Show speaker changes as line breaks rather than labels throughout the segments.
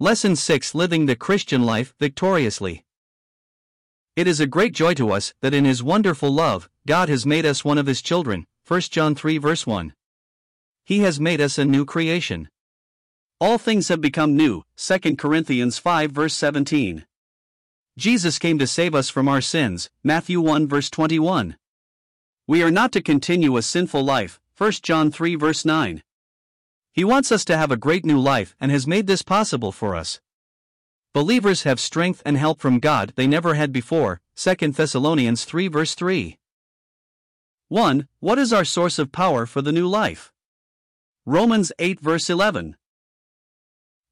Lesson 6 Living the Christian Life Victoriously. It is a great joy to us that in His wonderful love, God has made us one of His children. 1 John 3 verse 1. He has made us a new creation. All things have become new. 2 Corinthians 5 verse 17. Jesus came to save us from our sins. Matthew 1 verse 21. We are not to continue a sinful life. 1 John 3 verse 9. He wants us to have a great new life and has made this possible for us. Believers have strength and help from God they never had before. 2 Thessalonians 3 verse 3. 1. What is our source of power for the new life? Romans 8 verse 11.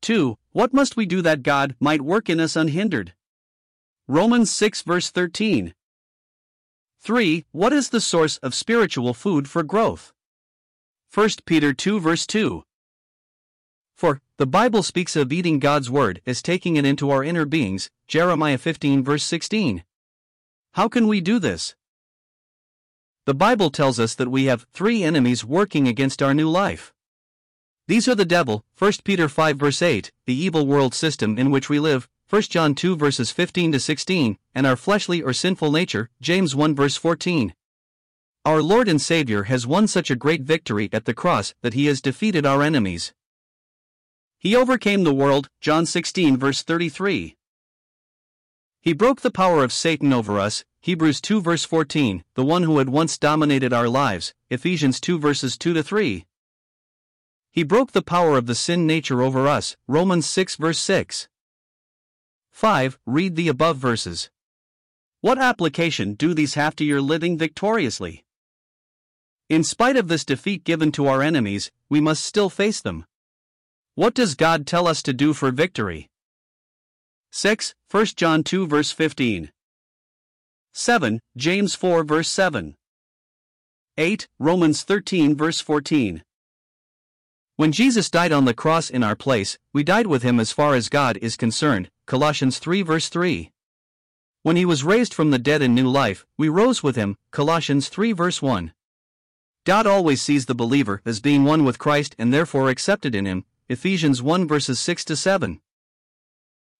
2. What must we do that God might work in us unhindered? Romans 6 verse 13. 3. What is the source of spiritual food for growth? 1 Peter 2 verse 2. For, the Bible speaks of eating God's Word as taking it into our inner beings, Jeremiah 15 verse 16. How can we do this? The Bible tells us that we have three enemies working against our new life. These are the devil, 1 Peter 5 verse 8, the evil world system in which we live, 1 John 2 verses 15 to 16, and our fleshly or sinful nature, James 1 verse 14. Our Lord and Savior has won such a great victory at the cross that he has defeated our enemies. He overcame the world, John 16 verse 33. He broke the power of Satan over us, Hebrews 2 verse 14, the one who had once dominated our lives, Ephesians 2 verses 2 to 3. He broke the power of the sin nature over us, Romans 6 verse 6. 5. Read the above verses. What application do these have to your living victoriously? In spite of this defeat given to our enemies, we must still face them. What does God tell us to do for victory? 6. 1 John 2 verse 15. 7. James 4 verse 7. 8. Romans 13 verse 14. When Jesus died on the cross in our place, we died with him as far as God is concerned. Colossians 3 verse 3. When he was raised from the dead in new life, we rose with him. Colossians 3 verse 1. God always sees the believer as being one with Christ and therefore accepted in him. Ephesians 1 verses 6 to 7.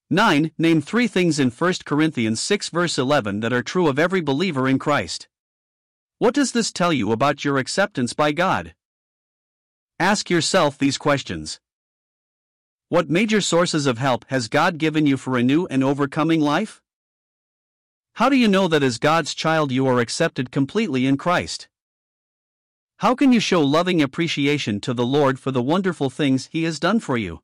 9. Name three things in 1 Corinthians 6 verse 11 that are true of every believer in Christ. What does this tell you about your acceptance by God? Ask yourself these questions. What major sources of help has God given you for a new and overcoming life? How do you know that as God's child you are accepted completely in Christ? How can you show loving appreciation to the Lord for the wonderful things He has done for you?